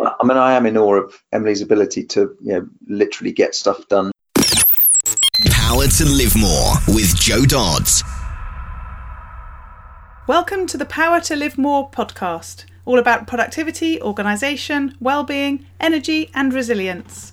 I mean, I am in awe of Emily's ability to, you know, literally get stuff done. Power to Live More with Jo Dodds. Welcome to the Power to Live More podcast, all about productivity, organisation, well-being, energy and resilience.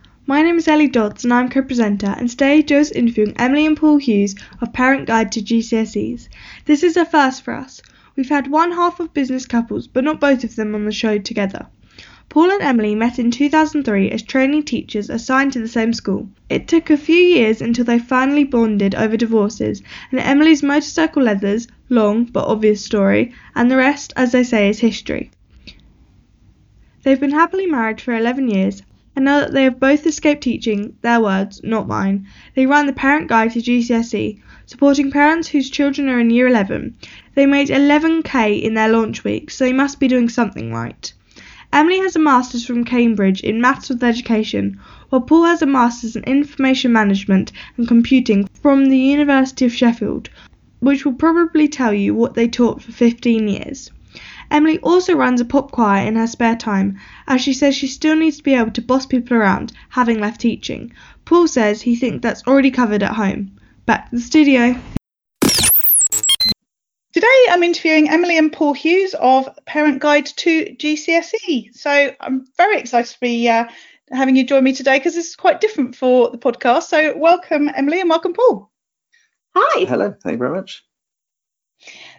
My name is Ellie Dodds and I'm co-presenter and today Jo's interviewing Emily and Paul Hughes of Parent Guide to GCSEs. This is a first for us. We've had one half of business couples but not both of them on the show together. Paul and Emily met in 2003 as training teachers assigned to the same school. It took a few years until they finally bonded over divorces and Emily's motorcycle leathers, long but obvious story, and the rest, as they say, is history. They've been happily married for 11 years and now that they have both escaped teaching, their words, not mine, they run the Parent Guide to GCSE, supporting parents whose children are in Year 11. They made 11k in their launch week, so they must be doing something right. Emily has a master's from Cambridge in Maths with Education, while Paul has a master's in Information Management and Computing from the University of Sheffield, which will probably tell you what they taught for 15 years. Emily also runs a pop choir in her spare time, as she says she still needs to be able to boss people around, having left teaching. Paul says he thinks that's already covered at home. Back to the studio. Today I'm interviewing Emily and Paul Hughes of Parent Guide to GCSE. So I'm very excited to be uh, having you join me today because this is quite different for the podcast. So welcome, Emily, and welcome, Paul. Hi. Hello, thank you very much.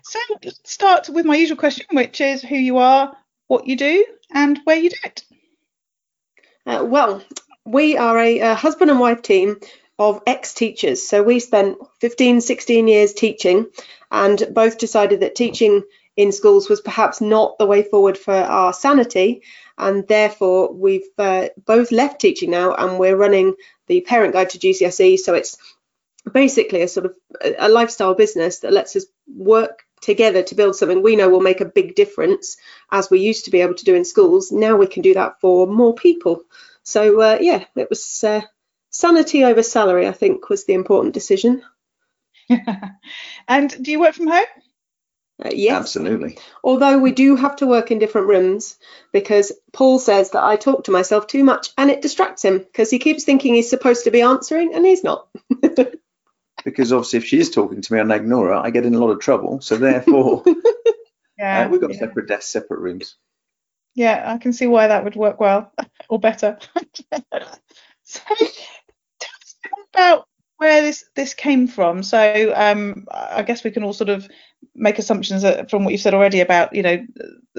So start with my usual question, which is who you are, what you do, and where you do it. Uh, well, we are a, a, husband and wife team of ex-teachers. So we spent 15, 16 years teaching and both decided that teaching in schools was perhaps not the way forward for our sanity. And therefore, we've uh, both left teaching now and we're running the Parent Guide to GCSE. So it's basically a sort of a lifestyle business that lets us work together to build something we know will make a big difference as we used to be able to do in schools. Now we can do that for more people. So uh, yeah it was uh, sanity over salary i think was the important decision. And do you work from home? Uh, yes. Absolutely. Although we do have to work in different rooms because paul says that i talk to myself too much and it distracts him because he keeps thinking he's supposed to be answering and he's not because obviously if she is talking to me and I ignore her, I get in a lot of trouble. So therefore, yeah, uh, we've got yeah. separate desks, separate rooms. Yeah, I can see why that would work well or better. so tell us about where this this came from. So um, I guess we can all sort of make assumptions from what you've said already about you know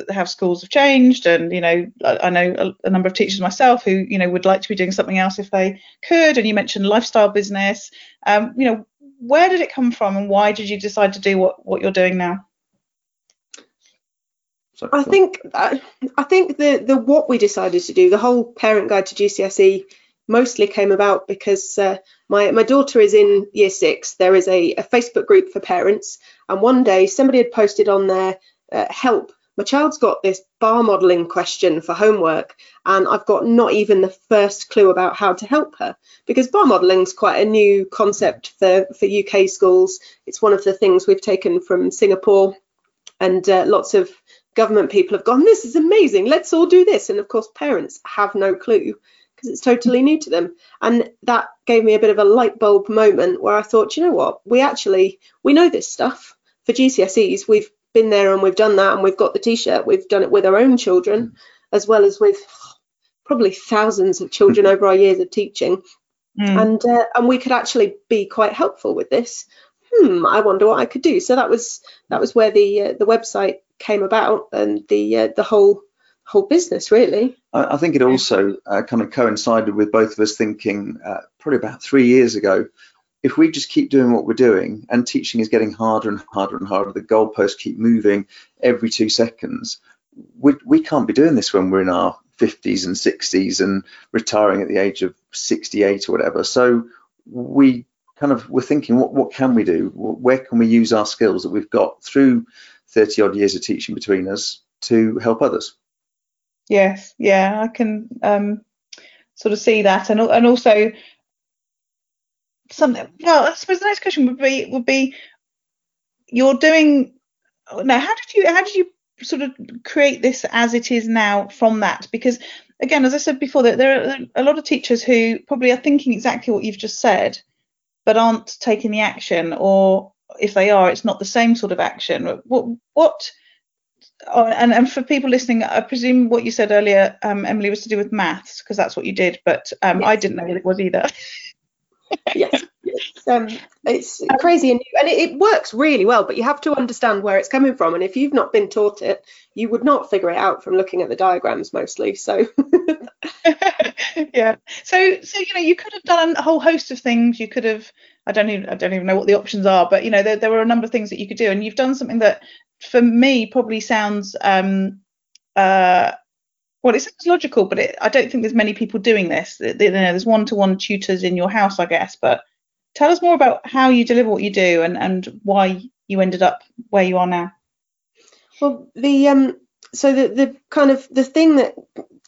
how schools have changed, and you know I, I know a, a, number of teachers myself who you know would like to be doing something else if they could. And you mentioned lifestyle business. Um, you know where did it come from and why did you decide to do what, what you're doing now? I think uh, I think the the what we decided to do, the whole parent guide to GCSE, mostly came about because uh, my my daughter is in year six. There is a, a, Facebook group for parents, and one day somebody had posted on there, uh, "Help! My child's got this bar modelling question for homework and I've got not even the first clue about how to help her because bar modelling is quite a new concept for, for UK schools. It's one of the things we've taken from Singapore and uh, lots of government people have gone, this is amazing, let's all do this. And of course, parents have no clue because it's totally new to them. And that gave me a bit of a light bulb moment where I thought, you know what, we actually, we know this stuff. For GCSEs, we've been there and we've done that and we've got the t-shirt. We've done it with our own children mm. as well as with probably thousands of children over our years of teaching. Mm. and uh, and we could actually be quite helpful with this. Hmm i wonder what i could do. So that was that was where the uh, the website came about and the uh, the whole whole business really. I, I think it also uh, kind of coincided with both of us thinking uh, probably about three years ago if we just keep doing what we're doing and teaching is getting harder and harder and harder, the goalposts keep moving every two seconds, we, we can't be doing this when we're in our 50s and 60s and retiring at the age of 68 or whatever. So we kind of we're thinking, what, what can we do? Where can we use our skills that we've got through 30 odd years of teaching between us to help others? Yes, yeah, I can um, sort of see that, and and also something. Well, I suppose the next question would be would be you're doing now. How did you how did you sort of create this as it is now from that? Because again, as I said before, there, are a lot of teachers who probably are thinking exactly what you've just said, but aren't taking the action, or if they are, it's not the same sort of action. What what oh, and, and for people listening, I presume what you said earlier, um, Emily, was to do with maths because that's what you did, but um, yes. I didn't know what it was either. yes, it's, um, it's crazy and, and it, it, works really well, but you have to understand where it's coming from. And if you've not been taught it, you would not figure it out from looking at the diagrams mostly. So yeah, so so you know you could have done a whole host of things. You could have I don't even I don't even know what the options are, but you know there there were a number of things that you could do, and you've done something that for me probably sounds um uh well, it sounds logical, but it, I don't think there's many people doing this. You know, there's one-to-one tutors in your house, I guess. But tell us more about how you deliver what you do and, and why you ended up where you are now. Well, the um, so the the kind of the thing that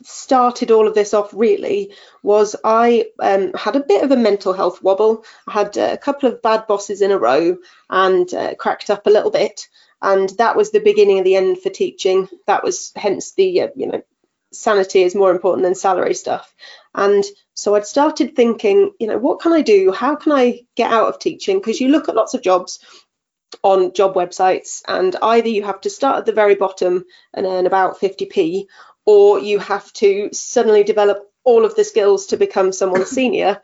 started all of this off really was I um, had a bit of a mental health wobble. I had uh, a couple of bad bosses in a row and uh, cracked up a little bit, and that was the beginning of the end for teaching. That was hence the uh, you know sanity is more important than salary stuff. And so I'd started thinking, you know, what can I do? How can I get out of teaching? Because you look at lots of jobs on job websites, and either you have to start at the very bottom and earn about 50p, or you have to suddenly develop all of the skills to become someone senior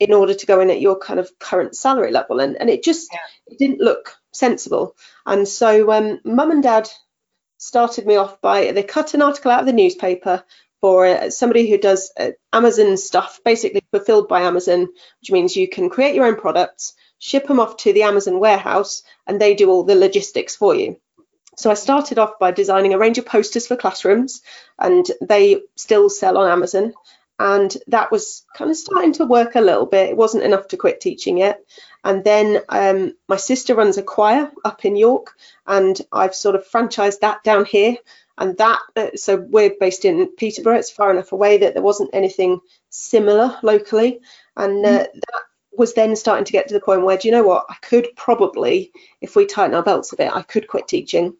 in order to go in at your kind of current salary level. And, and it just yeah. it didn't look sensible. And so um, mum and dad started me off by they cut an article out of the newspaper for uh, somebody who does uh, Amazon stuff, basically fulfilled by Amazon, which means you can create your own products, ship them off to the Amazon warehouse, and they do all the logistics for you. So I started off by designing a range of posters for classrooms, and they still sell on Amazon. And that was kind of starting to work a little bit. It wasn't enough to quit teaching yet. And then um, my sister runs a choir up in York, and I've sort of franchised that down here. And that, uh, so we're based in Peterborough, it's far enough away that there wasn't anything similar locally. And uh, mm. that was then starting to get to the point where, do you know what, I could probably, if we tighten our belts a bit, I could quit teaching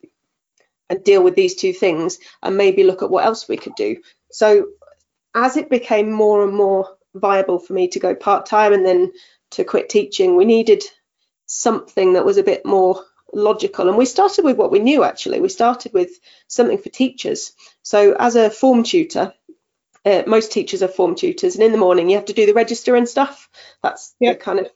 and deal with these two things and maybe look at what else we could do. So as it became more and more viable for me to go part time and then to quit teaching, we needed something that was a bit more logical. And we started with what we knew actually. We started with something for teachers. So as a form tutor, uh, most teachers are form tutors, and in the morning you have to do the register and stuff. That's yep. the kind of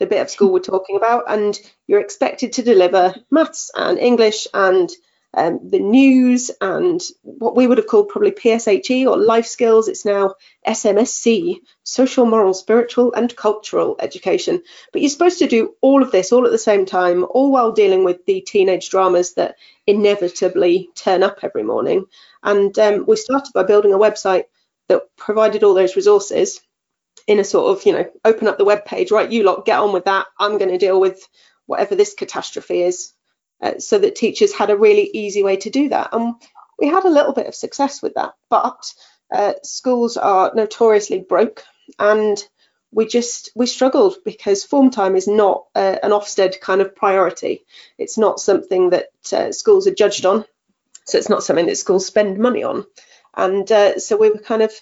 the bit of school we're talking about, and you're expected to deliver maths and English and um, the news and what we would have called probably PSHE or life skills. It's now SMSC, social, moral, spiritual, and cultural education. But you're supposed to do all of this all at the same time, all while dealing with the teenage dramas that inevitably turn up every morning. And um, we started by building a website that provided all those resources in a sort of, you know, open up the web page, right? You lot get on with that. I'm going to deal with whatever this catastrophe is uh, so that teachers had a really easy way to do that. And we had a little bit of success with that, but uh, schools are notoriously broke and we just we struggled because form time is not uh, an Ofsted kind of priority. It's not something that uh, schools are judged on, so it's not something that schools spend money on. And uh, so we were kind of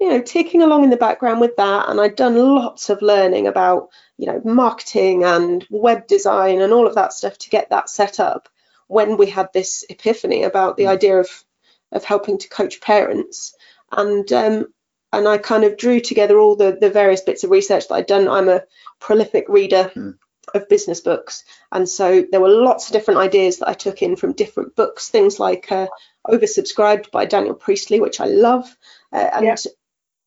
you know, ticking along in the background with that. And I'd done lots of learning about, you know, marketing and web design and all of that stuff to get that set up when we had this epiphany about the mm. idea of of helping to coach parents. And um, and I kind of drew together all the, the various bits of research that I'd done. I'm a prolific reader mm. of business books. And so there were lots of different ideas that I took in from different books, things like uh, Oversubscribed by Daniel Priestley, which I love, uh, and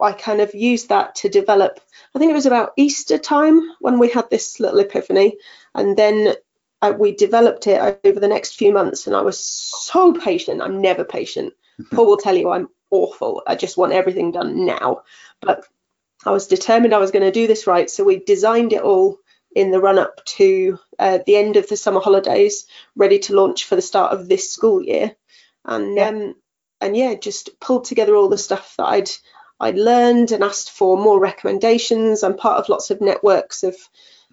I kind of used that to develop. I think it was about Easter time when we had this little epiphany, and then uh, we developed it over the next few months. And I was so patient. I'm never patient. Paul will tell you I'm awful. I just want everything done now. But I was determined I was going to do this right. So we designed it all in the run up to uh, the end of the summer holidays, ready to launch for the start of this school year. And yeah. um, and yeah, just pulled together all the stuff that I'd I'd learned and asked for more recommendations. I'm part of lots of networks of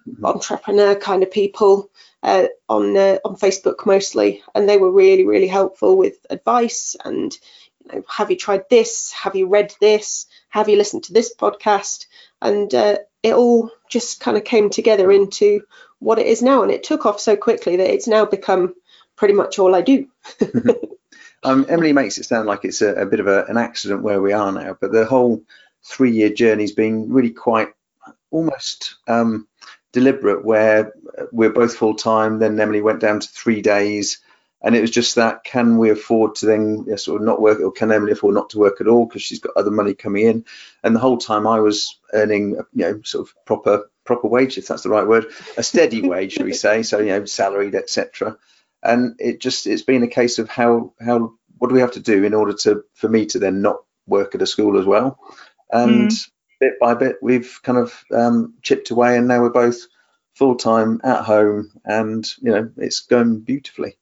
mm-hmm. entrepreneur kind of people uh, on uh, on Facebook mostly, and they were really really helpful with advice and you know, have you tried this? Have you read this? Have you listened to this podcast? And uh, it all just kind of came together into what it is now, and it took off so quickly that it's now become pretty much all I do. um, Emily makes it sound like it's a, a bit of a, an accident where we are now, but the whole three-year journey's been really quite almost um, deliberate, where we're both full time. Then Emily went down to three days, and it was just that: can we afford to then sort of not work, or can Emily afford not to work at all because she's got other money coming in? And the whole time I was earning, you know, sort of proper proper wage, if that's the right word, a steady wage, should we say? So you know, salaried, etc. And it just it's been a case of how how what do we have to do in order to for me to then not work at a school as well, and mm. bit by bit we've kind of um, chipped away, and now we're both full time at home, and you know it's going beautifully.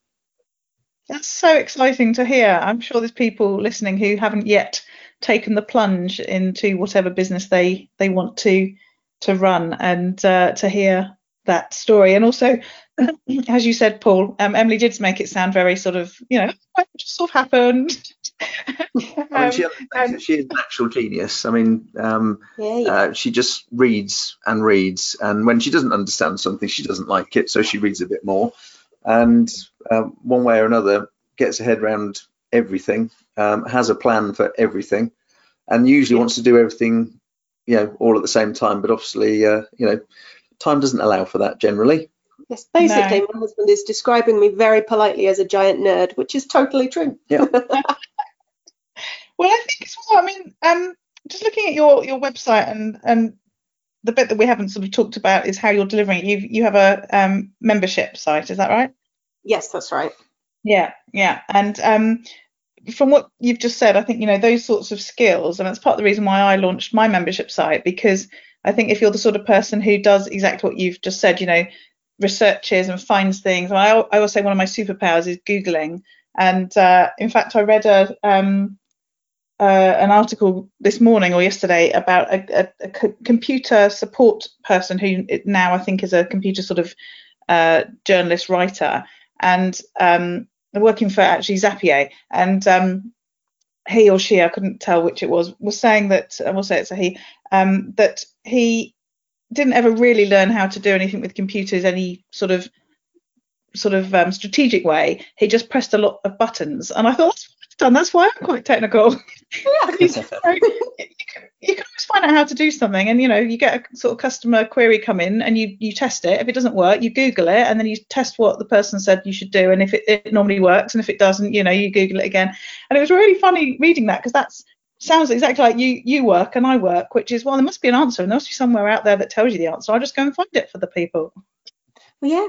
That's so exciting to hear. I'm sure there's people listening who haven't yet taken the plunge into whatever business they they want to to run, and uh, to hear that story. And also, as you said, Paul, um, Emily did make it sound very sort of, you know, it just sort of happened. um, I mean, she, um, she, is a natural genius. I mean, um, yeah, yeah. Uh, she just reads and reads, and when she doesn't understand something, she doesn't like it, so she reads a bit more and um, one way or another gets her head around everything, um, has a plan for everything, and usually wants to do everything, you know, all at the same time. But obviously, uh, you know, time doesn't allow for that generally. Yes, basically, no. my husband is describing me very politely as a giant nerd, which is totally true. Yeah. well, I think as well. I mean, um, just looking at your your website and and the bit that we haven't sort of talked about is how you're delivering it. You you have a um, membership site, is that right? Yes, that's right. Yeah, yeah, and um, from what you've just said, I think you know those sorts of skills, and that's part of the reason why I launched my membership site because I think if you're the sort of person who does exactly what you've just said, you know, researches and finds things. I, I always say one of my superpowers is googling, and uh, in fact, I read a um, uh, an article this morning or yesterday about a, a, a computer support person who now I think is a computer sort of uh, journalist writer and um, working for actually Zapier and um, he or she I couldn't tell which it was was saying that I will say it's a he um, that he didn't ever really learn how to do anything with computers any sort of sort of um, strategic way. He just pressed a lot of buttons. And I thought done. That's why I'm quite technical. Yeah. you, can, you can always find out how to do something, and you know, you get a sort of customer query come in, and you you test it. If it doesn't work, you Google it, and then you test what the person said you should do, and if it, it normally works, and if it doesn't, you know, you Google it again. And it was really funny reading that because that's sounds exactly like you you work and I work, which is well, there must be an answer, and there must be somewhere out there that tells you the answer. I just go and find it for the people. Well, yeah,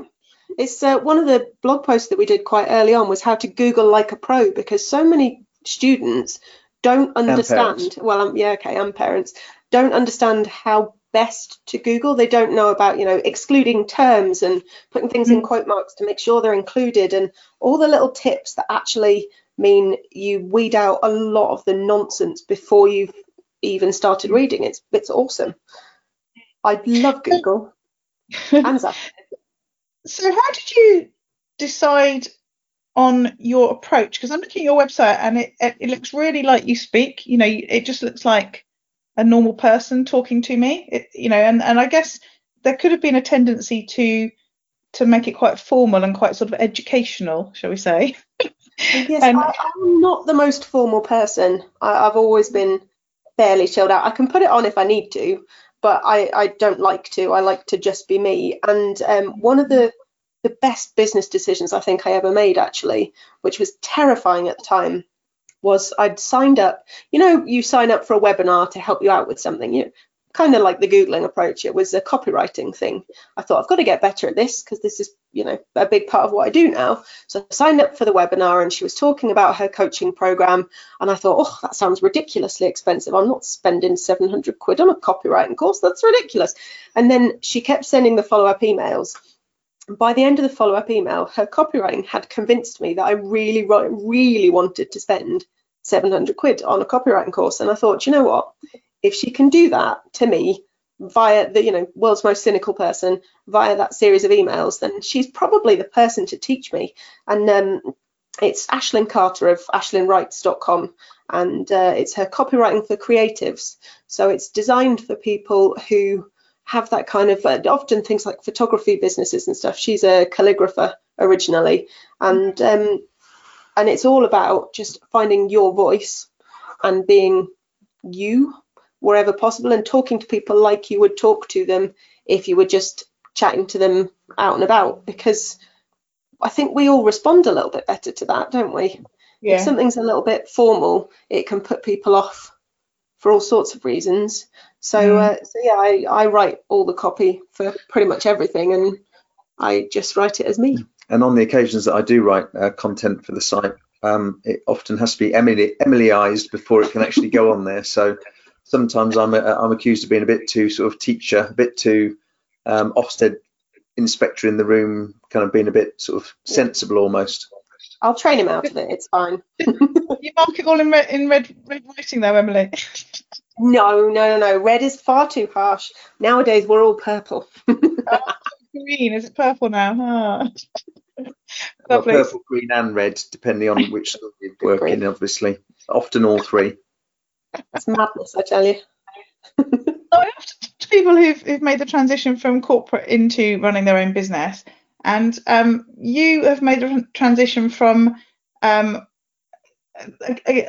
it's uh, one of the blog posts that we did quite early on was how to Google like a pro because so many students don't understand. Well, um, yeah, okay, and parents don't understand how best to Google. They don't know about, you know, excluding terms and putting things mm. in quote marks to make sure they're included and all the little tips that actually mean you weed out a lot of the nonsense before you've even started reading. It's it's awesome. I love Google. Hands up. So how did you decide on your approach? Because I'm looking at your website and it, it, it looks really like you speak. You know, it just looks like a normal person talking to me. It, you know, and, and I guess there could have been a tendency to to make it quite formal and quite sort of educational, shall we say? yes, and, I, am not the most formal person. I, have always been fairly chilled out. I can put it on if I need to, but I, I don't like to. I like to just be me. And um, one of the the best business decisions I think I ever made, actually, which was terrifying at the time, was I'd signed up. You know, you sign up for a webinar to help you out with something. You kind of like the googling approach. It was a copywriting thing. I thought I've got to get better at this because this is you know a big part of what I do now. So I signed up for the webinar, and she was talking about her coaching program, and I thought, oh, that sounds ridiculously expensive. I'm not spending 700 quid on a copywriting course. That's ridiculous. And then she kept sending the follow up emails by the end of the follow-up email, her copywriting had convinced me that I really, really wanted to spend 700 quid on a copywriting course. And I thought, you know what? If she can do that to me via the, you know, world's most cynical person via that series of emails, then she's probably the person to teach me. And um, it's Ashlyn Carter of ashlynwrites.com and uh, it's her copywriting for creatives. So it's designed for people who have that kind of uh, often things like photography businesses and stuff. She's a calligrapher originally, and um, and it's all about just finding your voice and being you wherever possible and talking to people like you would talk to them if you were just chatting to them out and about because I think we all respond a little bit better to that, don't we? Yeah. If something's a little bit formal, it can put people off for all sorts of reasons. So, mm. uh, so yeah, I, I write all the copy for pretty much everything, and I just write it as me. And on the occasions that I do write uh, content for the site, um, it often has to be Emily Emilyized before it can actually go on there. So sometimes I'm a, I'm accused of being a bit too sort of teacher, a bit too um, Ofsted inspector in the room, kind of being a bit sort of sensible almost. I'll train him out of it. It's fine. you mark it all in red, in red, red writing though, Emily. No, no, no, no. Red is far too harsh. Nowadays we're all purple. oh, green. Is it purple now? well, purple, green, and red, depending on which you work in, obviously. Often all three. It's madness, I tell you. I often to people who've, who've made the transition from corporate into running their own business, and um, you have made the transition from um,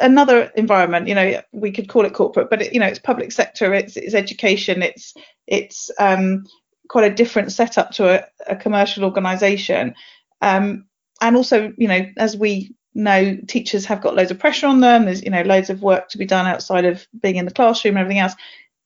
another environment you know we could call it corporate but it, you know it's public sector it's it's education it's it's um, quite a different setup to a, a commercial organization um, and also you know as we know teachers have got loads of pressure on them there's you know loads of work to be done outside of being in the classroom and everything else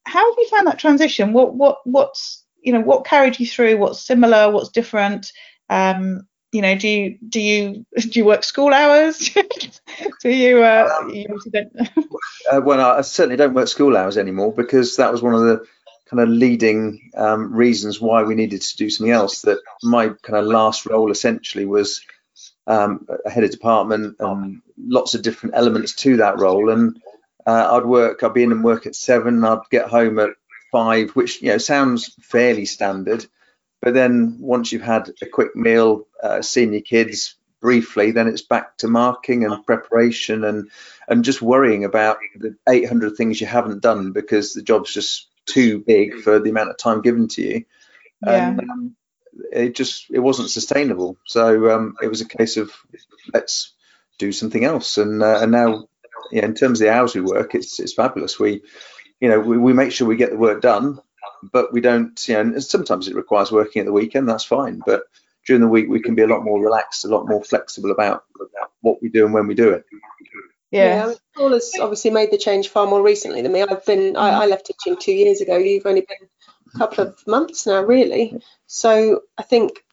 how have you found that transition what what what's you know what carried you through what's similar what's different um, you know, do you do you do you work school hours? do you? Uh, um, you don't... uh, well, I certainly don't work school hours anymore because that was one of the kind of leading um, reasons why we needed to do something else. That my kind of last role essentially was um, a head of department and lots of different elements to that role. And uh, I'd work, I'd be in and work at seven, I'd get home at five, which you know sounds fairly standard. But then once you've had a quick meal, uh, seen your kids briefly, then it's back to marking and preparation and and just worrying about the 800 things you haven't done because the job's just too big for the amount of time given to you. Yeah. And, um, it just it wasn't sustainable. So um, it was a case of let's do something else. And uh, and now, yeah, in terms of the hours we work, it's it's fabulous. We, you know, we, we make sure we get the work done but we don't, you know, sometimes it requires working at the weekend, that's fine. But during the week, we can be a lot more relaxed, a lot more flexible about, what we do and when we do it. Yeah, yeah Paul has obviously made the change far more recently than me. I've been, I, I left teaching two years ago. You've only been a couple of months now, really. So I think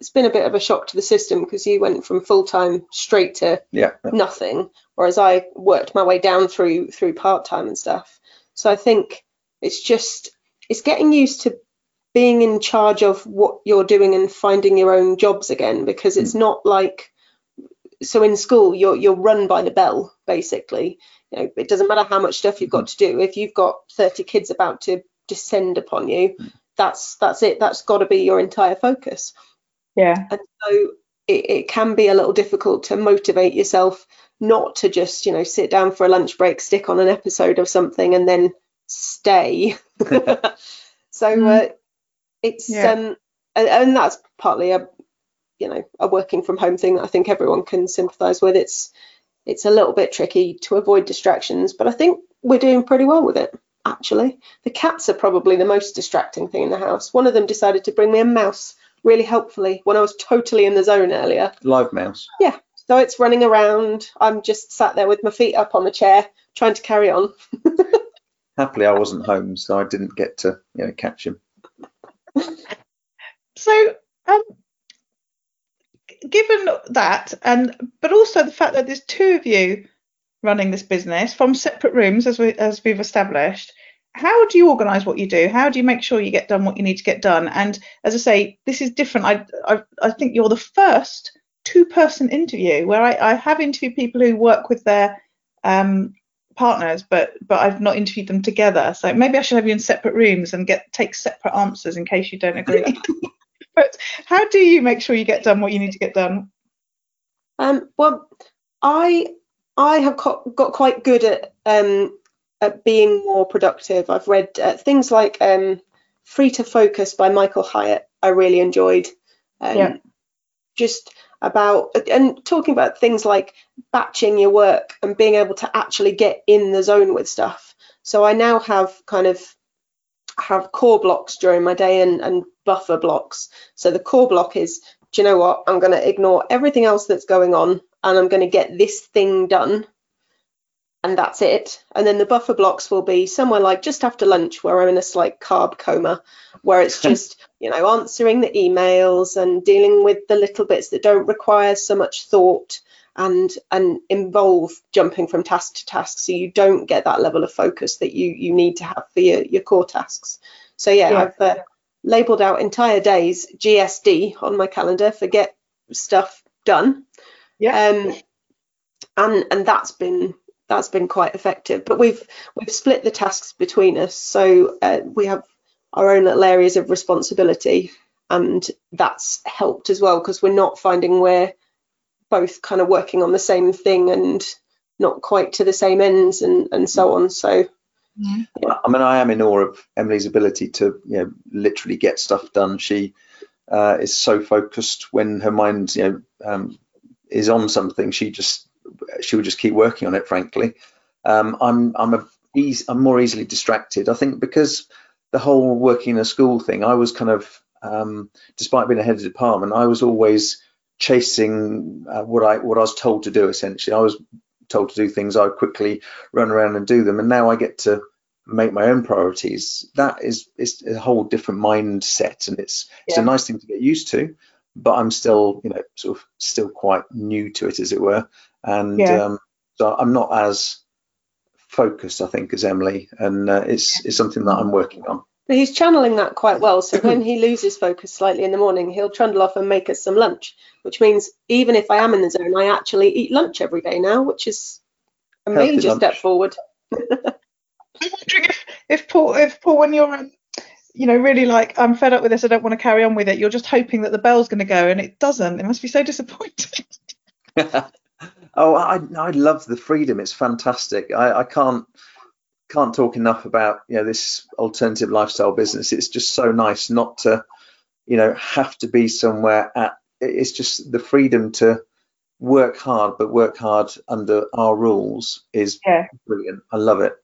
it's been a bit of a shock to the system because you went from full time straight to yeah. nothing, whereas I worked my way down through through part time and stuff. So I think it's just it's getting used to being in charge of what you're doing and finding your own jobs again because it's mm. not like so in school you're you're run by the bell basically you know it doesn't matter how much stuff you've got mm. to do if you've got 30 kids about to descend upon you mm. that's that's it that's got to be your entire focus yeah and so it, it can be a little difficult to motivate yourself not to just you know sit down for a lunch break stick on an episode of something and then stay. so mm. uh, it's yeah. um, and, and, that's partly a you know a working from home thing that I think everyone can sympathise with. It's it's a little bit tricky to avoid distractions, but I think we're doing pretty well with it. Actually, the cats are probably the most distracting thing in the house. One of them decided to bring me a mouse really helpfully when I was totally in the zone earlier. Live mouse. Yeah, So it's running around, I'm just sat there with my feet up on the chair, trying to carry on. Happily, I wasn't home, so I didn't get to you know catch him. So, um, given that, and but also the fact that there's two of you running this business from separate rooms, as we as we've established, how do you organise what you do? How do you make sure you get done what you need to get done? And as I say, this is different. I I, I think you're the first two-person interview where I, I have interviewed people who work with their um, partners, but but I've not interviewed them together. So maybe I should have you in separate rooms and get take separate answers in case you don't agree. but how do you make sure you get done what you need to get done? Um, well, I I have got, got quite good at um, at being more productive. I've read uh, things like um, Free to Focus by Michael Hyatt. I really enjoyed. Um, Yeah. Just about and talking about things like batching your work and being able to actually get in the zone with stuff. So I now have kind of have core blocks during my day and, and buffer blocks. So the core block is, do you know what? I'm going to ignore everything else that's going on and I'm going to get this thing done. And that's it. And then the buffer blocks will be somewhere like just after lunch, where I'm in a slight carb coma, where it's just, you know, answering the emails and dealing with the little bits that don't require so much thought and and involve jumping from task to task so you don't get that level of focus that you you need to have for your, your core tasks so yeah, Yeah. i've uh, labeled out entire days gsd on my calendar for get stuff done. Yeah. um and and that's been that's been quite effective. But we've we've split the tasks between us. So uh, we have our own little areas of responsibility and that's helped as well because we're not finding we're both kind of working on the same thing and not quite to the same ends and and so on. So I mean, I am in awe of Emily's ability to, you know, literally get stuff done. She uh, is so focused when her mind, you know, um, is on something. She just, she will just keep working on it. Frankly, um, I'm, I'm a, eas I'm more easily distracted. I think because the whole working in a school thing, I was kind of, um, despite being a head of department, I was always chasing uh, what I, what I was told to do. Essentially, I was told to do things, I quickly run around and do them. And now I get to make my own priorities. That is is a whole different mindset, and it's it's a nice thing to get used to. But I'm still, you know, sort of still quite new to it, as it were. And Yeah. um, so I'm not as focused, I think, as Emily, and uh, it's it's something that I'm working on. But he's channeling that quite well. So when he loses focus slightly in the morning, he'll trundle off and make us some lunch, which means even if I am in the zone, I actually eat lunch every day now, which is a Healthy major lunch. step forward. I'm wondering if, if Paul, if Paul, when you're, um, you know, really like, I'm fed up with this, I don't want to carry on with it. You're just hoping that the bell's going to go, and it doesn't. It must be so disappointing. oh, I I love the freedom. It's fantastic. I, I can't can't talk enough about you know this alternative lifestyle business. It's just so nice not to you know have to be somewhere at. It's just the freedom to work hard, but work hard under our rules is Yeah. brilliant. I love it.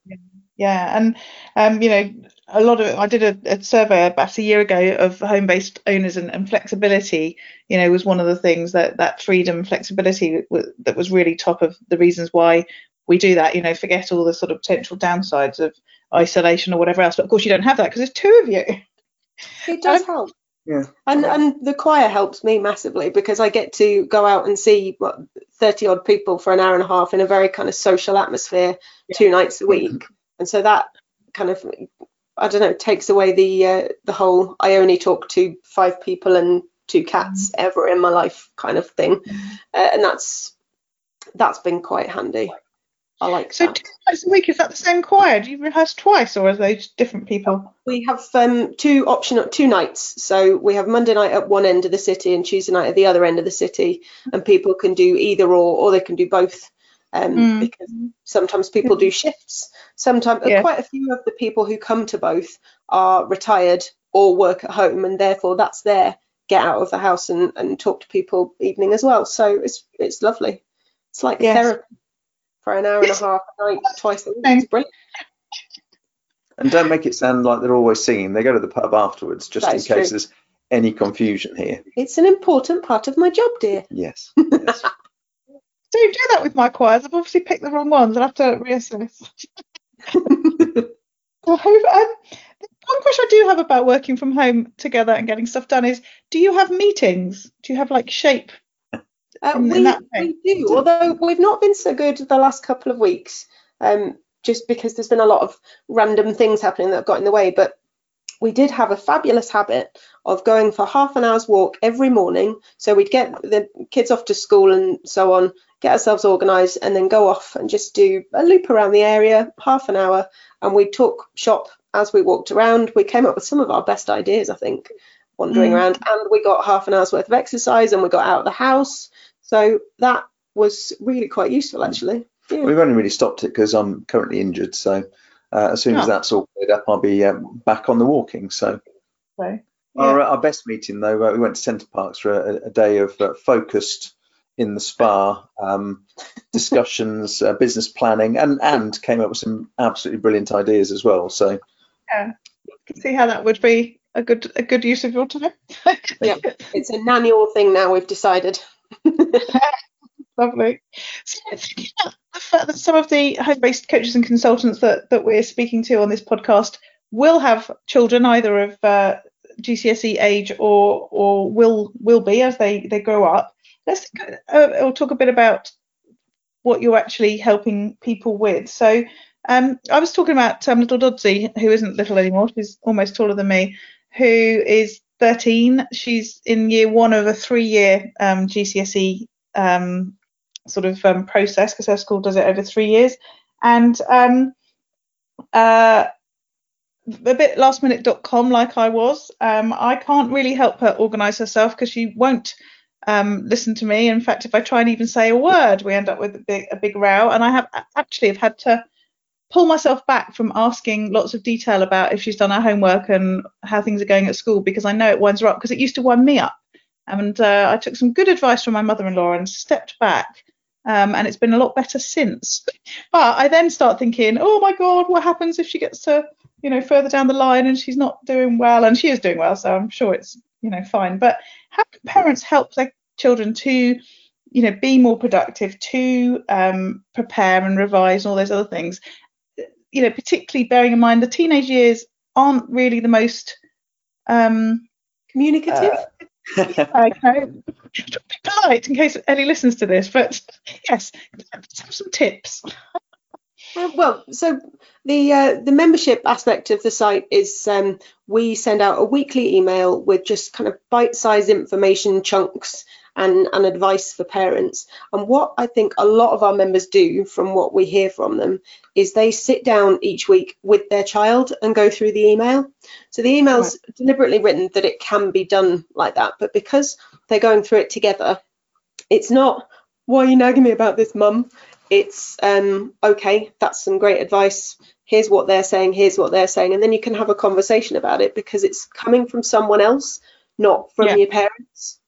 Yeah, and um, you know, a lot of I did a, a survey about a year ago of home-based owners and, and flexibility. You know, was one of the things that that freedom, flexibility w- that was really top of the reasons why we do that. You know, forget all the sort of potential downsides of isolation or whatever else. But of course, you don't have that because there's two of you. It does Um, help. Yeah. And and the choir helps me massively because I get to go out and see what 30 odd people for an hour and a half in a very kind of social atmosphere two nights a week. And so that kind of I don't know takes away the uh, the whole I only talk to five people and two cats ever in my life kind of thing. Uh, and that's that's been quite handy. I like So that. two nights a week is that the same choir? Do you rehearse twice, or are those different people? We have um, two optional two nights. So we have Monday night at one end of the city and Tuesday night at the other end of the city, and people can do either or, or they can do both. Um, Mm. Because sometimes people do shifts. Sometimes Yeah. quite a few of the people who come to both are retired or work at home, and therefore that's their get out of the house and, and talk to people evening as well. So it's it's lovely. It's like Yes. therapy for an hour and a half a night, twice a week. It's brilliant. And don't make it sound like they're always singing. They go to the pub afterwards, just That in case true. there's any confusion here. It's an important part of my job, dear. Yes. yes. Don't do that with my choirs. I've obviously picked the wrong ones. I'll have to reassess. So, um, one question I do have about working from home together and getting stuff done is: Do you have meetings? Do you have like shape? Uh, we, we do, although we've not been so good the last couple of weeks, um, just because there's been a lot of random things happening that have got in the way. But we did have a fabulous habit of going for half an hour's walk every morning. So we'd get the kids off to school and so on, get ourselves organised, and then go off and just do a loop around the area, half an hour, and we'd talk shop as we walked around. We came up with some of our best ideas, I think, wandering Mm. around, and we got half an hour's worth of exercise, and we got out of the house. So that was really quite useful, actually. Yeah. We've only really stopped it because I'm currently injured. So uh, as soon as Oh. that's all cleared up, I'll be um, back on the walking. So So, our, yeah. our best meeting though, uh, we went to Center Parcs for a, a day of uh, focused in the spa um, discussions, uh, business planning, and and came up with some absolutely brilliant ideas as well. So yeah, can see how that would be a good a good use of your time. Yeah. It's an annual thing now, we've decided. Lovely. So some of the home-based coaches and consultants that, that we're speaking to on this podcast will have children either of uh, GCSE age or or will will be as they, they grow up. Let's think, uh, we'll talk a bit about what you're actually helping people with. So um, I was talking about um, little Doddsy, who isn't little anymore. She's almost taller than me, who is 13. She's in year one of a three-year um, GCSE um, sort of um, process because her school does it over three years. And um, uh, a bit lastminute.com like I was, um, I can't really help her organise herself because she won't um, listen to me. In fact, if I try and even say a word, we end up with a big, a big row. And I have actually have had to pull myself back from asking lots of detail about if she's done her homework and how things are going at school because I know it winds her up because it used to wind me up. And uh, I took some good advice from my mother-in-law and stepped back. Um, and it's been a lot better since. But I then start thinking, oh my God, what happens if she gets to, you know, further down the line and she's not doing well? And she is doing well, so I'm sure it's, you know, fine. But how can parents help their children to, you know, be more productive, to um, prepare and revise and all those other things? You know, particularly bearing in mind the teenage years aren't really the most um, Communicative? okay. Be polite in case Ellie listens to this, but yes, let's have some tips. Uh, well, so the uh, the membership aspect of the site is um, we send out a weekly email with just kind of bite-sized information chunks and, and advice for parents. And what I think a lot of our members do, from what we hear from them, is they sit down each week with their child and go through the email. So the email's deliberately written that it can be done like that, but because they're going through it together, it's not why are you nagging me about this, mum? It's um, okay, that's some great advice. Here's what they're saying, here's what they're saying, and then you can have a conversation about it because it's coming from someone else, not from Yeah. your parents,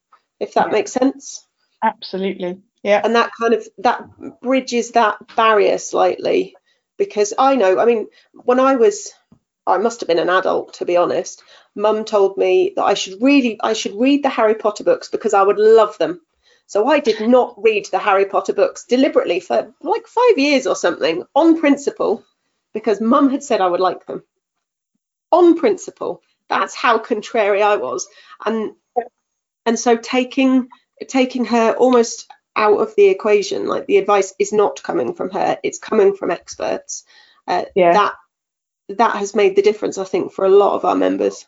if that Yeah. makes sense. Absolutely. Yeah. And that kind of that bridges that barrier slightly because I know, I mean, when I was I must have been an adult to be honest, mum told me that I should really I should read the Harry Potter books because I would love them. So I did not read the Harry Potter books deliberately for like five years or something on principle because mum had said I would like them. On principle. That's how contrary I was. And and so taking taking her almost out of the equation, like the advice is not coming from her, it's coming from experts. Uh, Yeah. That that has made the difference, I think, for a lot of our members.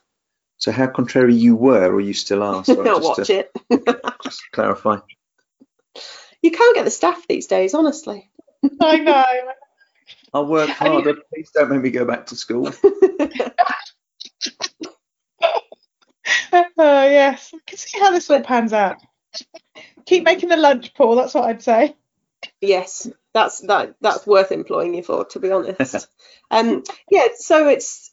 So how contrary you were, or you still are? Sorry, Now just watch to, it. just to clarify. You can't get the staff these days, honestly. I know. I'll work And you- harder. Please don't make me go back to school. Uh, yes. I can see how this all pans out. Keep making the lunch, Paul. That's what I'd say. yes, that's that that's worth employing you for, to be honest. um, yeah, so it's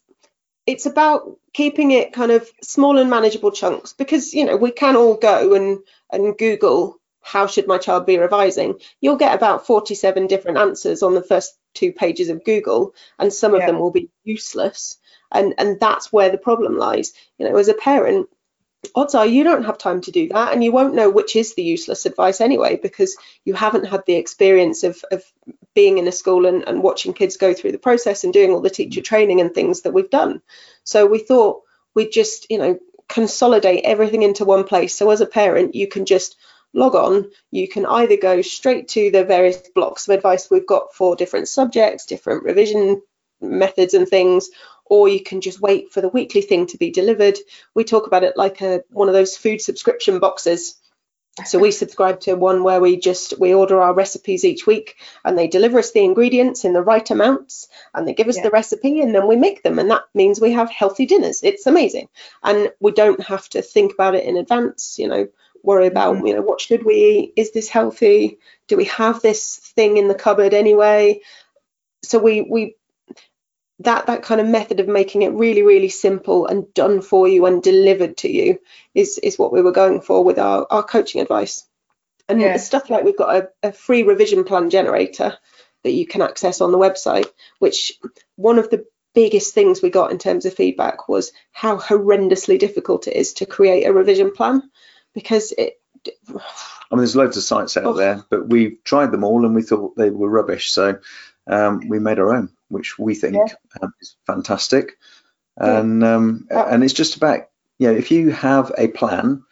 it's about keeping it kind of small and manageable chunks because you know we can all go and and Google how should my child be revising. You'll get about 47 different answers on the first two pages of Google, and some of Yeah. them will be useless. And and that's where the problem lies. You know, as a parent, odds are you don't have time to do that and you won't know which is the useless advice anyway because you haven't had the experience of, of being in a school and, and watching kids go through the process and doing all the teacher mm. training and things that we've done. So we thought we'd just you know consolidate everything into one place. So as a parent you can just log on. You can either go straight to the various blocks of advice we've got for different subjects different revision methods and things or you can just wait for the weekly thing to be delivered. We talk about it like a one of those food subscription boxes. So we subscribe to one where we just we order our recipes each week and they deliver us the ingredients in the right amounts and they give us yeah. the recipe and then we make them and that means we have healthy dinners. It's amazing. And we don't have to think about it in advance, you know, worry about, mm-hmm. you know, what should we eat? Is this healthy? Do we have this thing in the cupboard anyway? So we we that that kind of method of making it really really simple and done for you and delivered to you is is what we were going for with our, our coaching advice and yeah. stuff like we've got a, a free revision plan generator that you can access on the website which one of the biggest things we got in terms of feedback was how horrendously difficult it is to create a revision plan because it I mean, there's loads of sites out oh. there, but we tried them all and we thought they were rubbish. So um, we made our own which we think yeah. um, is fantastic. And um, and it's just about you know if you have a plan,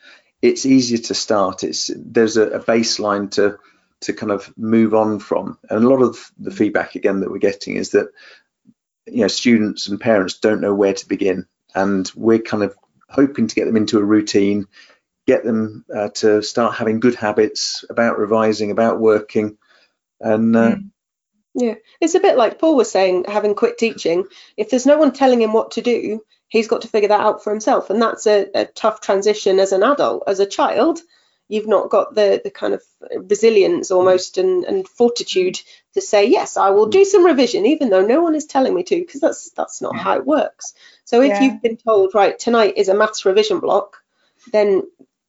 it's easier to start. It's there's a, a baseline to to kind of move on from. And a lot of the feedback again that we're getting is that you know students and parents don't know where to begin, and we're kind of hoping to get them into a routine, get them uh, to start having good habits about revising, about working, and uh, mm. Yeah, it's a bit like Paul was saying, having quit teaching. If there's no one telling him what to do, he's got to figure that out for himself. And that's a, a tough transition as an adult. As a child, you've not got the, the kind of resilience almost and, and fortitude to say, yes, I will do some revision, even though no one is telling me to, because that's that's not how it works. So if yeah. you've been told, right, tonight is a maths revision block, then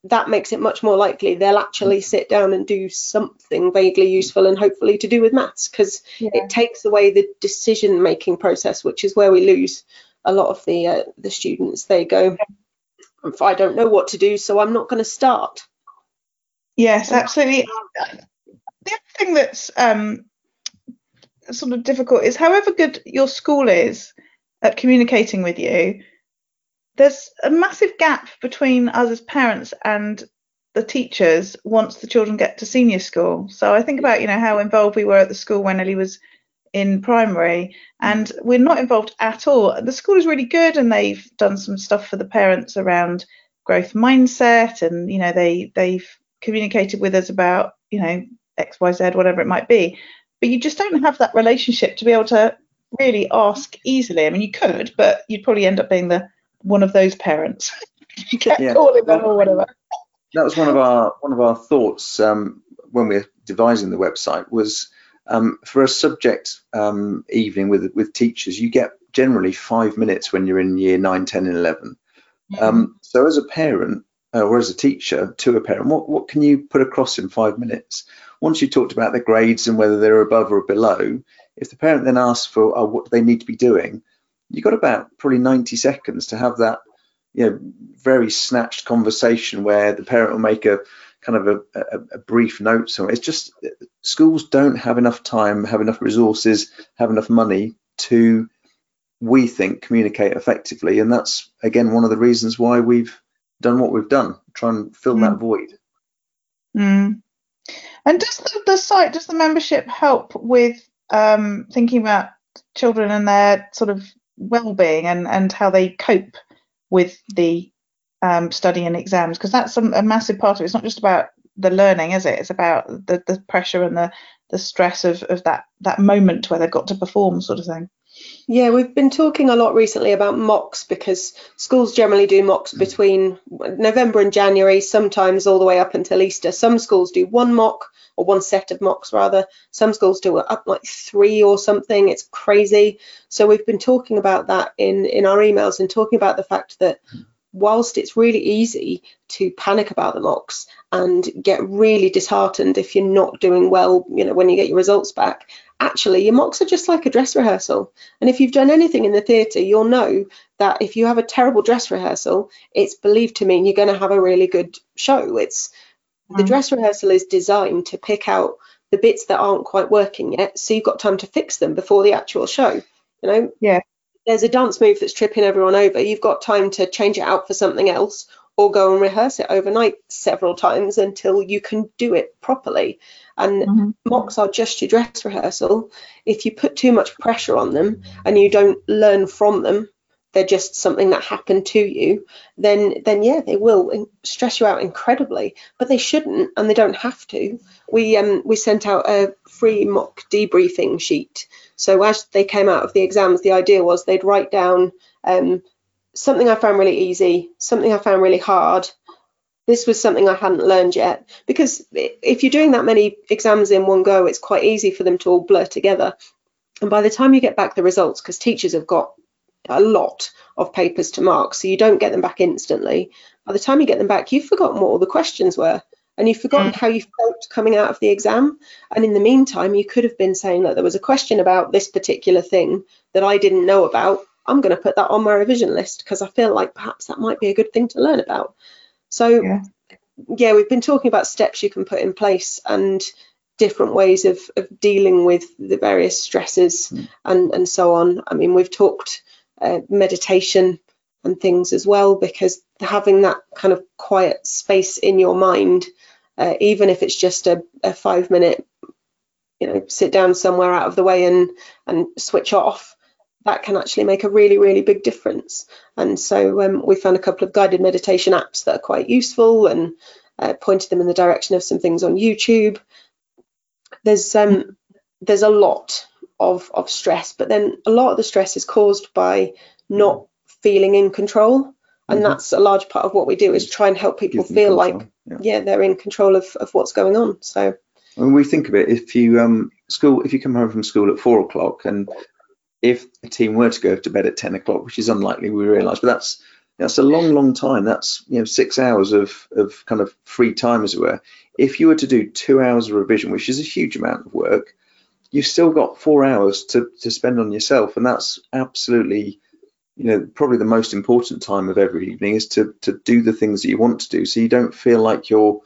that makes it much more likely they'll actually sit down and do something vaguely useful and hopefully to do with maths because yeah. it takes away the decision making process which is where we lose a lot of the uh, the students. They go i don't know what to do so i'm not going to start. Yes absolutely. The other thing that's um, sort of difficult is however good your school is at communicating with you there's a massive gap between us as parents and the teachers once the children get to senior school. So I think about, you know, how involved we were at the school when Ellie was in primary and we're not involved at all. The school is really good and they've done some stuff for the parents around growth mindset and, you know, they they've communicated with us about, you know, XYZ, whatever it might be. But you just don't have that relationship to be able to really ask easily. I mean, you could, but you'd probably end up being the one of those parents. you kept yeah. calling them or whatever. That was one of our one of our thoughts um, when we are devising the website was um, for a subject um, evening with with teachers, you get generally five minutes when you're in year nine, 10, and 11. Mm-hmm. so as a parent uh, or as a teacher to a parent, what, what can you put across in five minutes? Once you talked about the grades and whether they're above or below, if the parent then asks for oh, what they need to be doing, you've got about probably 90 seconds to have that you know very snatched conversation where the parent will make a kind of a, a, a brief note so it's just schools don't have enough time have enough resources have enough money to we think communicate effectively and that's again one of the reasons why we've done what we've done try and fill mm. that void mm. and does the, the site does the membership help with um, thinking about children and their sort of well-being and and how they cope with the um, study and exams because that's a, a, massive part of it. It's not just about the learning, is it? It's about the, the pressure and the, the stress of, of that that moment where they've got to perform, sort of thing. Yeah, we've been talking a lot recently about mocks because schools generally do mocks between November and January, sometimes all the way up until Easter. Some schools do one mock or one set of mocks rather. Some schools do it up like three or something. It's crazy. So we've been talking about that in in our emails and talking about the fact that whilst it's really easy to panic about the mocks and get really disheartened if you're not doing well, you know, when you get your results back, actually your mocks are just like a dress rehearsal. And if you've done anything in the theatre, you'll know that if you have a terrible dress rehearsal, it's believed to mean you're going to have a really good show. It's the mm. dress rehearsal is designed to pick out the bits that aren't quite working yet, so you've got time to fix them before the actual show. You know, yeah. There's a dance move that's tripping everyone over. You've got time to change it out for something else, or go and rehearse it overnight several times until you can do it properly. And mm-hmm. mocks are just your dress rehearsal. If you put too much pressure on them and you don't learn from them, they're just something that happened to you, then then yeah, they will stress you out incredibly. But they shouldn't, and they don't have to. We um we sent out a free mock debriefing sheet. So as they came out of the exams, the idea was they'd write down um, something I found really easy, something I found really hard. This was something I hadn't learned yet. Because if you're doing that many exams in one go, it's quite easy for them to all blur together. And by the time you get back the results, because teachers have got a lot of papers to mark, so you don't get them back instantly. By the time you get them back, you've forgotten what all the questions were and you've forgotten mm. how you felt coming out of the exam. And in the meantime, you could have been saying that there was a question about this particular thing that I didn't know about. I'm going to put that on my revision list because I feel like perhaps that might be a good thing to learn about. So, yeah. yeah, we've been talking about steps you can put in place and different ways of, of dealing with the various stresses mm. and, and so on. I mean, we've talked uh, meditation and things as well because having that kind of quiet space in your mind, uh, even if it's just a, a five minute, you know, sit down somewhere out of the way and and switch off, that can actually make a really, really big difference. And so um, we found a couple of guided meditation apps that are quite useful and uh, pointed them in the direction of some things on YouTube. There's um, there's a lot of of stress, but then a lot of the stress is caused by not feeling in control. And mm-hmm. that's a large part of what we do is try and help people feel like yeah. yeah. they're in control of, of what's going on. So when we think of it, if you um school if you come home from school at four o'clock and if a team were to go to bed at 10 o'clock, which is unlikely, we realise, but that's that's a long, long time. That's you know six hours of of kind of free time, as it were. If you were to do two hours of revision, which is a huge amount of work, you've still got four hours to to spend on yourself, and that's absolutely you know probably the most important time of every evening is to to do the things that you want to do, so you don't feel like you're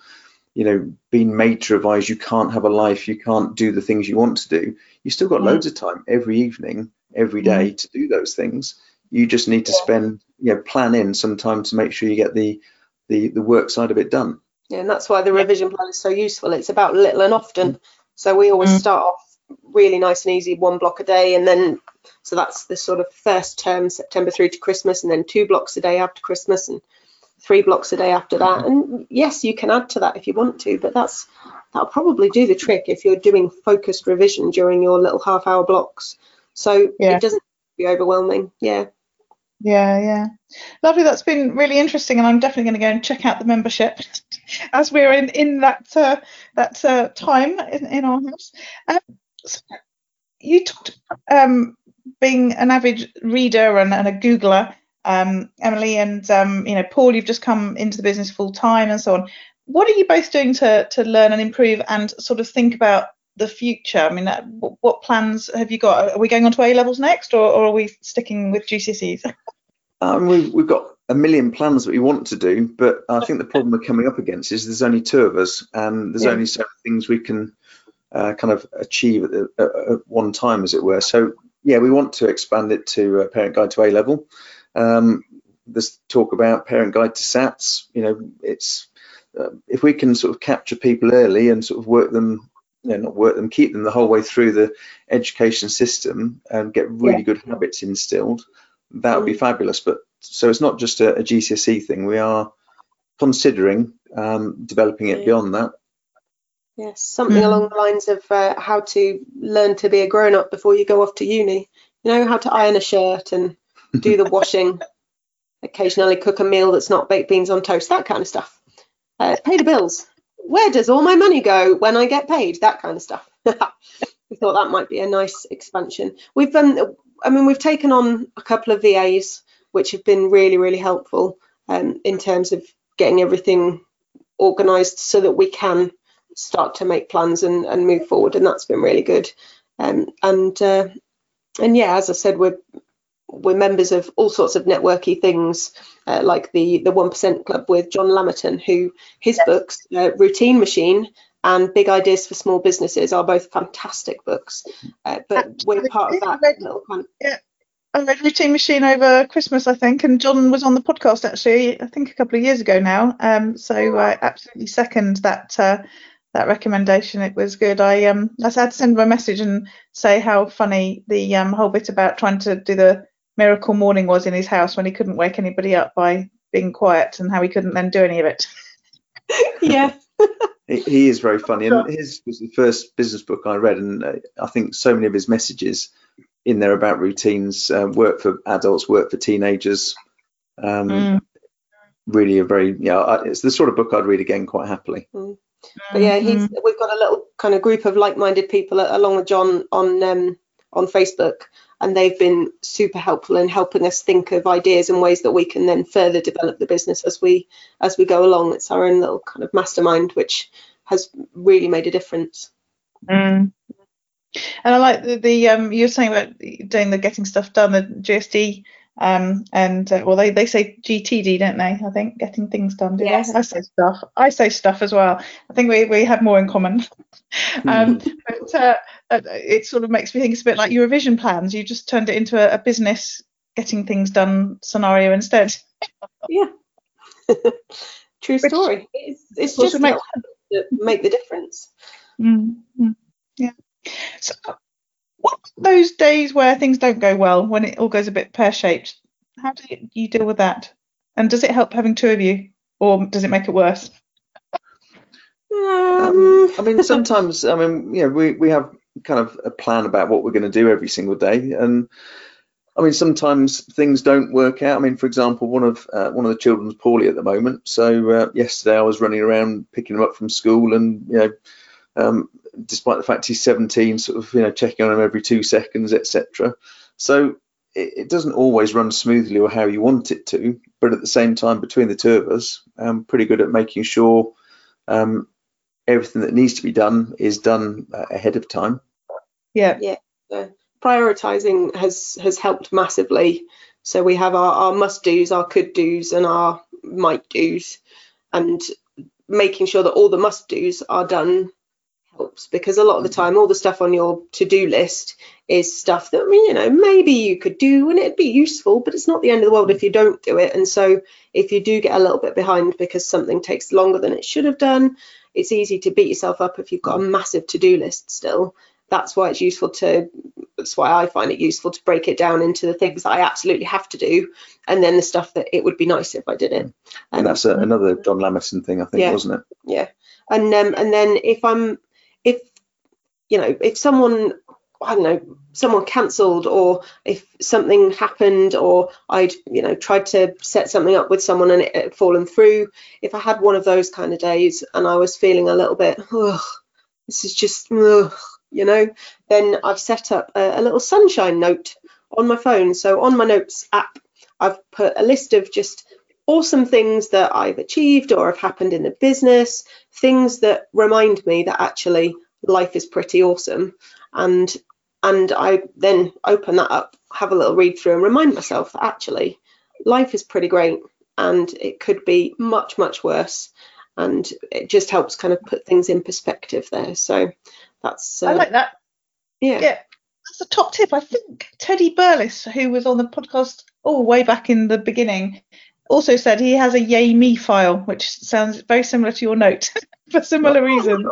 you know being made to revise. You can't have a life. You can't do the things you want to do. You still got mm. loads of time every evening every day mm. to do those things. You just need to yeah. spend, you know, plan in some time to make sure you get the, the, the work side of it done. Yeah, and that's why the revision plan is so useful. It's about little and often. Mm. So we always mm. start off really nice and easy, one block a day, and then so that's the sort of first term, September through to Christmas, and then two blocks a day after Christmas, and three blocks a day after that. Mm-hmm. And yes, you can add to that if you want to, but that's that'll probably do the trick if you're doing focused revision during your little half hour blocks. So yeah. it doesn't be overwhelming. Yeah. Yeah, yeah. Lovely. That's been really interesting, and I'm definitely going to go and check out the membership as we're in in that uh, that uh, time in, in our house. Um, you talked um, being an avid reader and, and a Googler, um, Emily, and um, you know Paul. You've just come into the business full time and so on. What are you both doing to to learn and improve and sort of think about the future? I mean, what plans have you got? Are we going on to A levels next, or, or are we sticking with GCSEs? Um, we've, we've got a million plans that we want to do, but I think the problem we're coming up against is there's only two of us, and there's yeah. only so many things we can uh, kind of achieve at, the, at, one time, as it were. So yeah, we want to expand it to uh, Parent Guide to A level. Um, there's talk about Parent Guide to SATs. You know, it's uh, if we can sort of capture people early and sort of work them you know, not work them, keep them the whole way through the education system and get really yeah. good habits instilled, that would be mm. fabulous. But so it's not just a, a GCSE thing. We are considering um, developing it yeah. beyond that. Yes, something mm. along the lines of uh, how to learn to be a grown up before you go off to uni. You know, how to iron a shirt and do the washing, occasionally cook a meal that's not baked beans on toast, that kind of stuff. Uh, pay the bills where does all my money go when I get paid? That kind of stuff. we thought that might be a nice expansion. We've um, I mean, we've taken on a couple of VAs, which have been really, really helpful um, in terms of getting everything organised so that we can start to make plans and, and move forward, and that's been really good. Um, and uh, and yeah, as I said, we're we're members of all sorts of networky things, uh, like the the One Percent Club with John Lamerton, who his books, uh, Routine Machine and Big Ideas for Small Businesses, are both fantastic books. Uh, but we're part of that little kind of Yeah. I read Routine Machine over Christmas, I think, and John was on the podcast actually, I think a couple of years ago now. Um, so I absolutely second that uh, that recommendation. It was good. I um I had to send him a message and say how funny the um whole bit about trying to do the miracle morning was in his house when he couldn't wake anybody up by being quiet and how he couldn't then do any of it. yeah. He, he is very funny, and his was the first business book I read, and uh, I think so many of his messages in there about routines uh, work for adults, work for teenagers. Um, Mm. Really, a very yeah, I- it's the sort of book I'd read again quite happily. But yeah, he's Mm-hmm. we've got a little kind of group of like-minded people along with John on um, on Facebook, and they've been super helpful in helping us think of ideas and ways that we can then further develop the business as we as we go along. It's our own little kind of mastermind, which has really made a difference. Mm. And I like the, the um you were saying about doing the getting stuff done, the GSD um and uh, well they, they say GTD don't they? I think getting things done. Do Yes. they? I say stuff. I say stuff as well. I think we, we have more in common. um, but uh, uh, it sort of makes me think it's a bit like your revision plans. You just turned it into a, a business getting things done scenario instead. Yeah, true Which- story. It's, it's just makes- little habits that make the difference. Mm, mm, yeah. So, what those days where things don't go well, when it all goes a bit pear shaped? How do you, you deal with that? And does it help having two of you, or does it make it worse? Um, Um, I mean, sometimes, I mean, you know, we, we have kind of a plan about what we're going to do every single day, and I mean, sometimes things don't work out. I mean, for example, one of uh, one of the children's poorly at the moment, so uh, yesterday I was running around picking him up from school, and you know, um, despite the fact he's 17, sort of you know checking on him every two seconds, etc. So it, it doesn't always run smoothly or how you want it to, but at the same time, between the two of us, I'm pretty good at making sure um, everything that needs to be done is done uh, ahead of time. Yeah. Yeah prioritizing has has helped massively. So we have our, our must do's, our could do's, and our might do's, and making sure that all the must do's are done helps because a lot of the mm-hmm. time, all the stuff on your to do list is stuff that you know maybe you could do and it'd be useful, but it's not the end of the world if you mm-hmm. don't do it. And so if you do get a little bit behind because something takes longer than it should have done, it's easy to beat yourself up if you've got a mm-hmm. massive to do list still that's why it's useful to that's why I find it useful to break it down into the things that I absolutely have to do and then the stuff that it would be nice if I did it. And that's a, um, another John Lamerton thing, I think, Yeah. wasn't it? Yeah. And um and then if I'm if you know if someone I don't know someone cancelled or if something happened or I'd you know tried to set something up with someone and it had fallen through if I had one of those kind of days and I was feeling a little bit ugh, this is just ugh, you know then I've set up a, a little sunshine note on my phone. So on my notes app I've put a list of just awesome things that I've achieved or have happened in the business, things that remind me that actually life is pretty awesome. And and I then open that up, have a little read through and remind myself that actually life is pretty great and it could be much, much worse. And it just helps kind of put things in perspective there. So that's uh, I like that. yeah. Yeah. That's a top tip. I think Teddy Burles, who was on the podcast oh way back in the beginning, also said he has a yay me file, which sounds very similar to your note for similar reasons.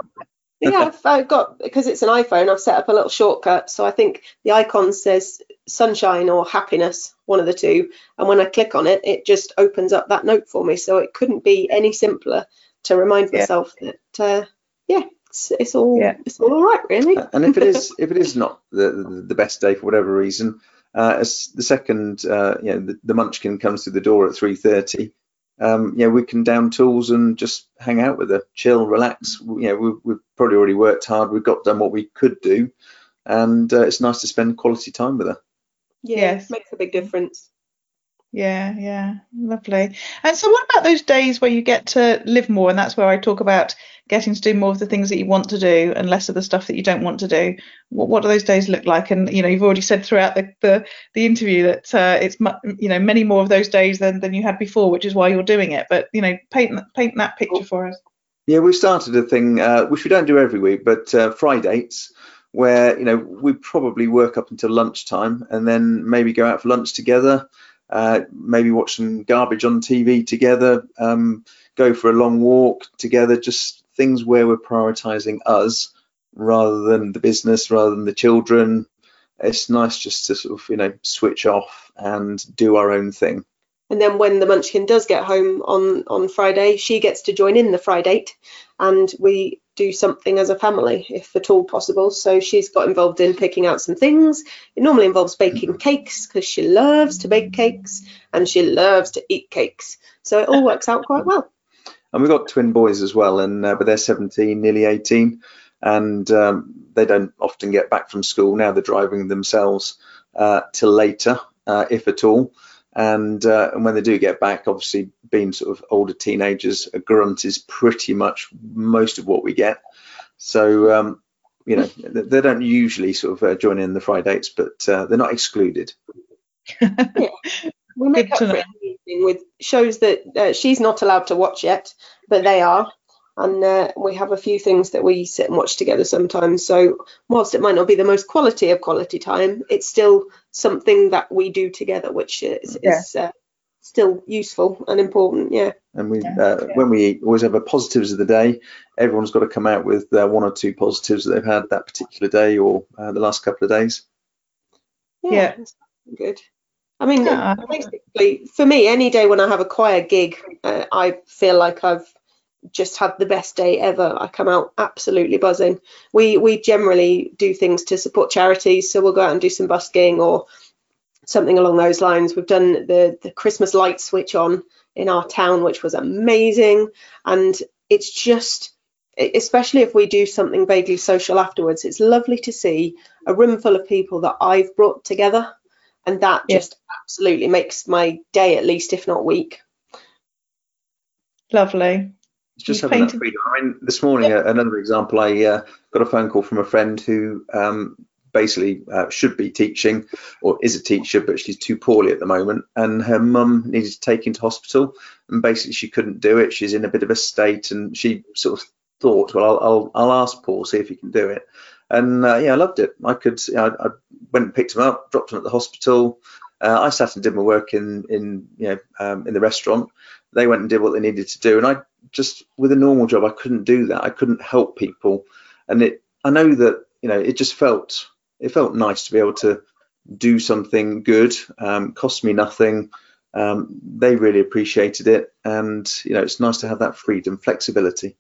yeah, I've, I've got because it's an iPhone. I've set up a little shortcut, so I think the icon says sunshine or happiness, one of the two. And when I click on it, it just opens up that note for me. So it couldn't be any simpler to remind Yeah. myself that, uh, yeah, it's, it's all Yeah. it's all all right, really. and if it is if it is not the, the, the best day for whatever reason, uh, as the second uh, you know the, the munchkin comes through the door at 3:30, um, yeah, we can down tools and just hang out with her, chill, relax. You know, we, we've probably already worked hard. We've got done what we could do, and uh, it's nice to spend quality time with her. Yeah, Yes. makes a big difference. Yeah, yeah, lovely. And so, what about those days where you get to live more? And that's where I talk about getting to do more of the things that you want to do and less of the stuff that you don't want to do. What, what do those days look like? And you know, you've already said throughout the the, the interview that uh, it's you know many more of those days than than you had before, which is why you're doing it. But you know, paint paint that picture for us. Yeah, we've started a thing uh, which we don't do every week, but uh, Fridays where you know we probably work up until lunchtime and then maybe go out for lunch together uh, maybe watch some garbage on TV together, um, go for a long walk together, just things where we're prioritizing us rather than the business, rather than the children. It's nice just to sort of, you know, switch off and do our own thing. And then when the Munchkin does get home on on Friday, she gets to join in the Friday, date and we do something as a family, if at all possible. So she's got involved in picking out some things. It normally involves baking cakes because she loves to bake cakes and she loves to eat cakes. So it all works out quite well. And we've got twin boys as well, and uh, but they're 17, nearly 18, and um, they don't often get back from school now. They're driving themselves uh, till later, uh, if at all. And, uh, and when they do get back, obviously being sort of older teenagers, a grunt is pretty much most of what we get. So um, you know they don't usually sort of uh, join in the Fridays, but uh, they're not excluded. yeah. We make up for it with shows that uh, she's not allowed to watch yet, but they are and uh, we have a few things that we sit and watch together sometimes. So whilst it might not be the most quality of quality time, it's still something that we do together, which is, yeah. is uh, still useful and important. Yeah. And we, yeah. Uh, when we eat, always have a positives of the day, everyone's got to come out with uh, one or two positives that they've had that particular day or uh, the last couple of days. Yeah, yeah. good. I mean, basically, for me, any day when I have a choir gig, uh, I feel like I've just had the best day ever. I come out absolutely buzzing. We we generally do things to support charities, so we'll go out and do some busking or something along those lines. We've done the the Christmas light switch on in our town, which was amazing, and it's just especially if we do something vaguely social afterwards it's lovely to see a room full of people that i've brought together and that yeah. just absolutely makes my day at least if not week lovely just having painted. that freedom. I mean, this morning, yeah. uh, another example, I uh, got a phone call from a friend who um, basically uh, should be teaching or is a teacher, but she's too poorly at the moment, and her mum needed to take into hospital, and basically she couldn't do it. She's in a bit of a state, and she sort of thought, well, I'll I'll, I'll ask Paul, see if he can do it. And uh, yeah, I loved it. I could, I, I went and picked him up, dropped him at the hospital. Uh, I sat and did my work in in you know um, in the restaurant. They went and did what they needed to do, and I just with a normal job, I couldn't do that. I couldn't help people, and it. I know that you know it just felt it felt nice to be able to do something good. Um, cost me nothing. Um, they really appreciated it, and you know it's nice to have that freedom, flexibility.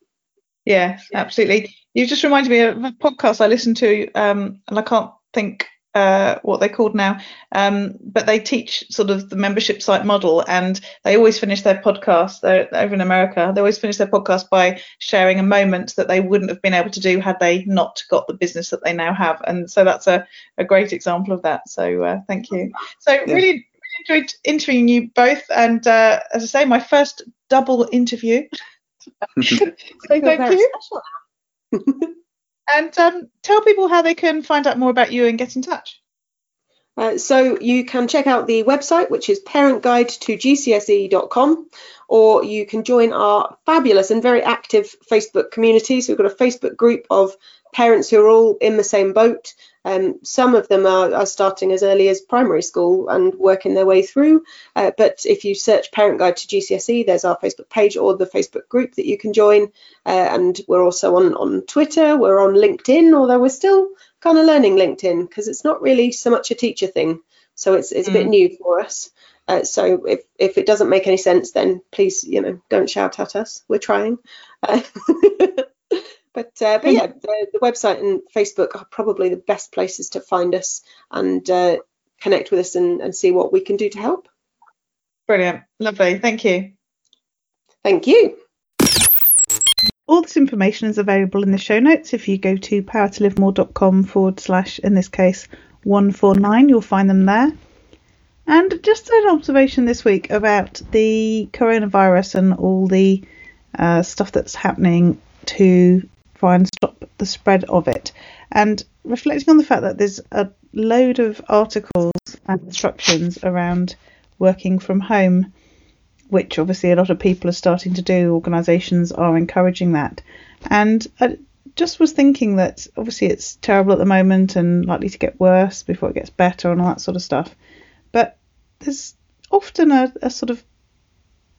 Yeah, absolutely. You just reminded me of a podcast I listened to, um, and I can't think uh, what they're called now, um, but they teach sort of the membership site model, and they always finish their podcast. They're over in America. They always finish their podcast by sharing a moment that they wouldn't have been able to do had they not got the business that they now have, and so that's a, a great example of that. So uh, thank you. So yeah. really, really enjoyed interviewing you both, and uh, as I say, my first double interview. so thank you. And um, tell people how they can find out more about you and get in touch. Uh, so you can check out the website, which is parentguide2gcse.com, or you can join our fabulous and very active Facebook community. So we've got a Facebook group of parents who are all in the same boat. Um, some of them are, are, starting as early as primary school and working their way through. Uh, but if you search Parent Guide to GCSE, there's our Facebook page or the Facebook group that you can join. Uh, and we're also on, on Twitter, we're on LinkedIn, although we're still kind of learning LinkedIn because it's not really so much a teacher thing. So it's, it's a bit mm. new for us. Uh, so if, if it doesn't make any sense, then please, you know, don't shout at us. We're trying. But, uh, but yeah, the, the, website and Facebook are probably the best places to find us and uh, connect with us and, and see what we can do to help. Brilliant. Lovely. Thank you. Thank you. All this information is available in the show notes. If you go to powertolivemore.com forward slash, in this case, 149, you'll find them there. And just an observation this week about the coronavirus and all the uh, stuff that's happening to try and stop the spread of it. And reflecting on the fact that there's a load of articles and instructions around working from home, which obviously a lot of people are starting to do, organisations are encouraging that. And I just was thinking that obviously it's terrible at the moment and likely to get worse before it gets better and all that sort of stuff. But there's often a, a sort of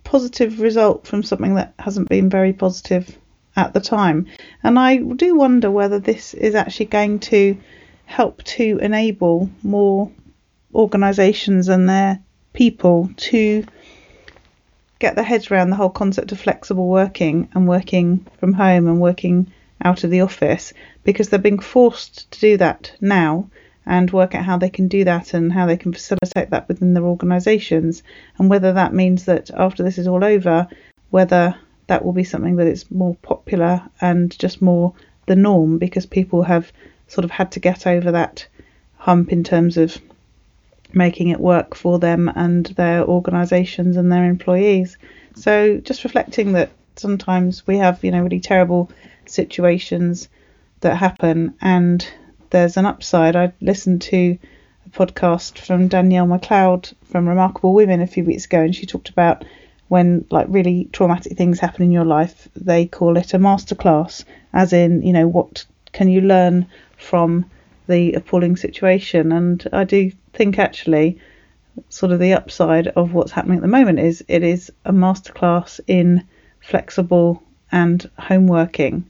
positive result from something that hasn't been very positive at the time. And I do wonder whether this is actually going to help to enable more organisations and their people to get their heads around the whole concept of flexible working and working from home and working out of the office because they're being forced to do that now and work out how they can do that and how they can facilitate that within their organisations and whether that means that after this is all over whether that will be something that is more popular and just more the norm because people have sort of had to get over that hump in terms of making it work for them and their organisations and their employees. So just reflecting that sometimes we have, you know, really terrible situations that happen and there's an upside. I listened to a podcast from Danielle McLeod from Remarkable Women a few weeks ago and she talked about when like really traumatic things happen in your life, they call it a masterclass, as in, you know, what can you learn from the appalling situation? And I do think actually, sort of the upside of what's happening at the moment is it is a masterclass in flexible and home working.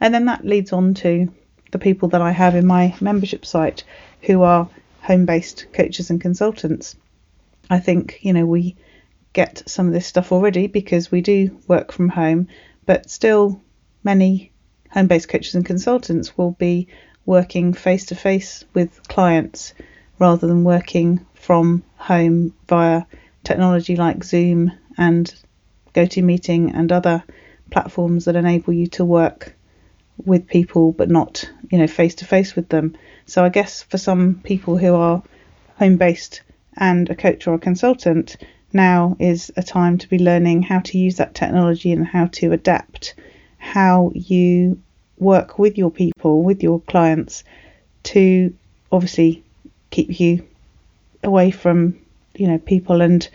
And then that leads on to the people that I have in my membership site who are home based coaches and consultants. I think, you know, we get some of this stuff already because we do work from home, but still many home based coaches and consultants will be working face to face with clients rather than working from home via technology like Zoom and GoToMeeting and other platforms that enable you to work with people but not, you know, face to face with them. So I guess for some people who are home based and a coach or a consultant, now is a time to be learning how to use that technology and how to adapt how you work with your people, with your clients, to obviously keep you away from you know people and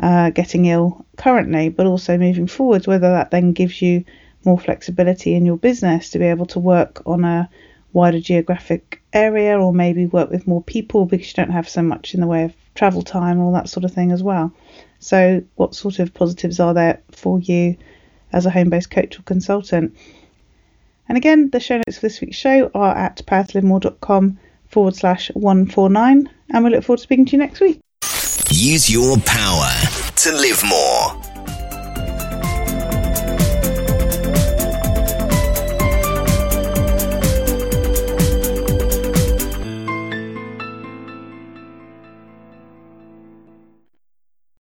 uh, getting ill currently, but also moving forwards. Whether that then gives you more flexibility in your business to be able to work on a wider geographic area, or maybe work with more people because you don't have so much in the way of travel time, all that sort of thing as well. So, what sort of positives are there for you as a home based coach or consultant? And again, the show notes for this week's show are at powertolivemore.com forward slash 149. And we look forward to speaking to you next week. Use your power to live more.